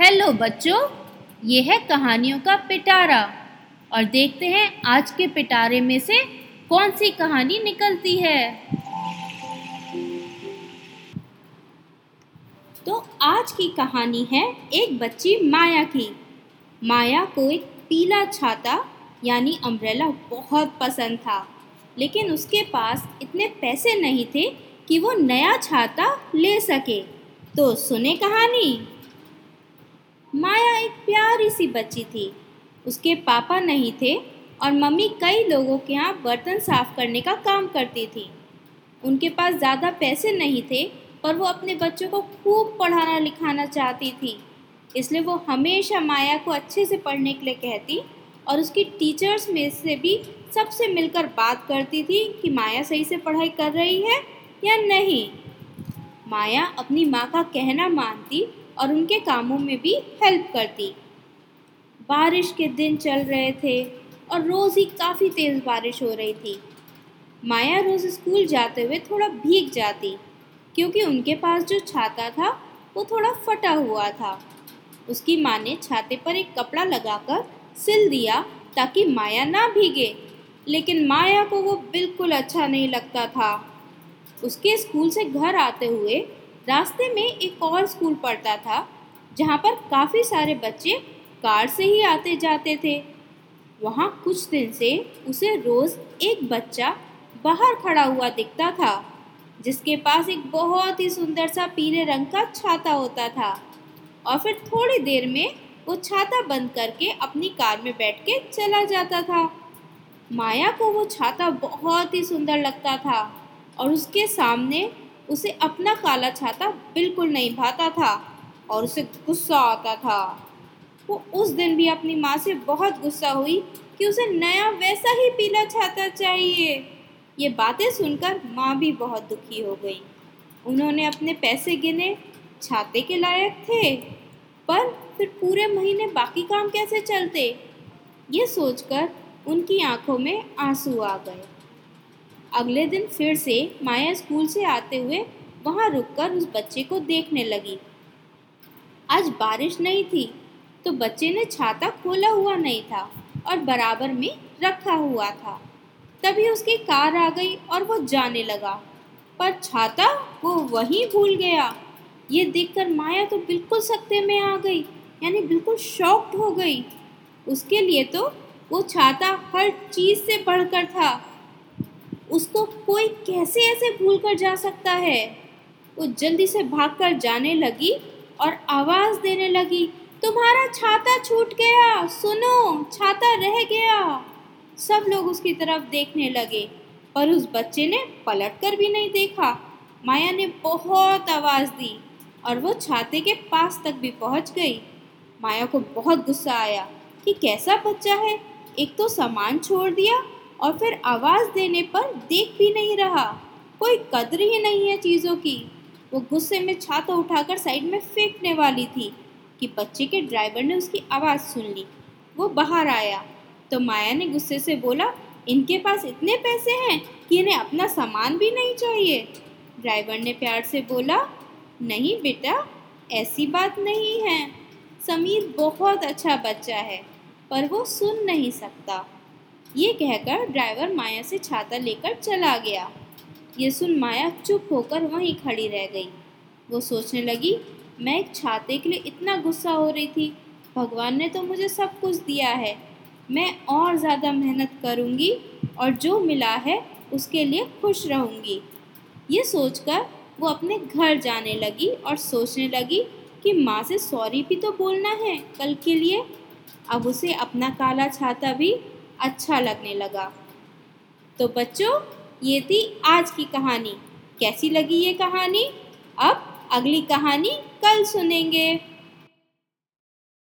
Hello बच्चों, ये है कहानियों का पिटारा। और देखते हैं आज के पिटारे में से कौन सी कहानी निकलती है। तो आज की कहानी है एक बच्ची माया की। माया को एक पीला छाता यानी अम्ब्रेला बहुत पसंद था। लेकिन उसके पास इतने पैसे नहीं थे कि वो नया छाता ले सके। तो सुने कहानी। माया एक प्यारी सी बच्ची थी। उसके पापा नहीं थे और मम्मी कई लोगों के यहाँ बर्तन साफ़ करने का काम करती थी। उनके पास ज़्यादा पैसे नहीं थे, पर वो अपने बच्चों को खूब पढ़ाना लिखाना चाहती थी। इसलिए वो हमेशा माया को अच्छे से पढ़ने के लिए कहती और उसकी टीचर्स में से भी सबसे मिलकर बात करती थी कि माया सही से पढ़ाई कर रही है या नहीं। माया अपनी माँ का कहना मानती और उनके कामों में भी हेल्प करती। बारिश के दिन चल रहे थे और रोज़ ही काफ़ी तेज़ बारिश हो रही थी। माया रोज़ स्कूल जाते हुए थोड़ा भीग जाती, क्योंकि उनके पास जो छाता था, वो थोड़ा फटा हुआ था। उसकी माँ ने छाते पर एक कपड़ा लगाकर सिल दिया ताकि माया ना भीगे, लेकिन माया को वो बिल्कुल अच्छा नहीं लगता था। उसके स्कूल से घर आते हुए रास्ते में एक और स्कूल पड़ता था, जहाँ पर काफ़ी सारे बच्चे कार से ही आते जाते थे। वहाँ कुछ दिन से उसे रोज़ एक बच्चा बाहर खड़ा हुआ दिखता था, जिसके पास एक बहुत ही सुंदर सा पीले रंग का छाता होता था। और फिर थोड़ी देर में वो छाता बंद करके अपनी कार में बैठ के चला जाता था। माया को वो छाता बहुत ही सुंदर लगता था और उसके सामने उसे अपना काला छाता बिल्कुल नहीं भाता था और उसे गुस्सा आता था। वो उस दिन भी अपनी माँ से बहुत गुस्सा हुई कि उसे नया वैसा ही पीला छाता चाहिए। ये बातें सुनकर माँ भी बहुत दुखी हो गई। उन्होंने अपने पैसे गिने, छाते के लायक थे, पर फिर पूरे महीने बाकी काम कैसे चलते? ये सोचकर उनकी आँखों में आँसू आ गए। अगले दिन फिर से माया स्कूल से आते हुए वहाँ रुककर उस बच्चे को देखने लगी। आज बारिश नहीं थी तो बच्चे ने छाता खोला हुआ नहीं था और बराबर में रखा हुआ था। तभी उसकी कार आ गई और वो जाने लगा। पर छाता वो वहीं भूल गया। ये देखकर माया तो बिल्कुल सत्ते में आ गई, यानी बिल्कुल शॉक्ड हो गई। उसके लिए तो वो छाता हर चीज़ से बढ़कर था। उसको कोई कैसे ऐसे भूल कर जा सकता है? वो जल्दी से भागकर जाने लगी और आवाज़ देने लगी, तुम्हारा छाता छूट गया, सुनो, छाता रह गया। सब लोग उसकी तरफ़ देखने लगे, पर उस बच्चे ने पलट कर भी नहीं देखा। माया ने बहुत आवाज़ दी और वो छाते के पास तक भी पहुँच गई। माया को बहुत गुस्सा आया कि कैसा बच्चा है, एक तो सामान छोड़ दिया और फिर आवाज़ देने पर देख भी नहीं रहा। कोई कदर ही नहीं है चीज़ों की। वो गुस्से में छाता उठाकर साइड में फेंकने वाली थी कि बच्चे के ड्राइवर ने उसकी आवाज़ सुन ली। वो बाहर आया। तो माया ने गुस्से से बोला, इनके पास इतने पैसे हैं कि इन्हें अपना सामान भी नहीं चाहिए? ड्राइवर ने प्यार से बोला, नहीं बेटा, ऐसी बात नहीं है। समीर बहुत अच्छा बच्चा है, पर वो सुन नहीं सकता। ये कहकर ड्राइवर माया से छाता लेकर चला गया। ये सुन माया चुप होकर वहीं खड़ी रह गई। वो सोचने लगी, मैं एक छाते के लिए इतना गुस्सा हो रही थी। भगवान ने तो मुझे सब कुछ दिया है। मैं और ज़्यादा मेहनत करूँगी और जो मिला है उसके लिए खुश रहूँगी। ये सोचकर वो अपने घर जाने लगी और सोचने लगी कि माँ से सॉरी भी तो बोलना है कल के लिए। अब उसे अपना काला छाता भी अच्छा लगने लगा। तो बच्चों, ये थी आज की कहानी। कैसी लगी ये कहानी? अब अगली कहानी कल सुनेंगे।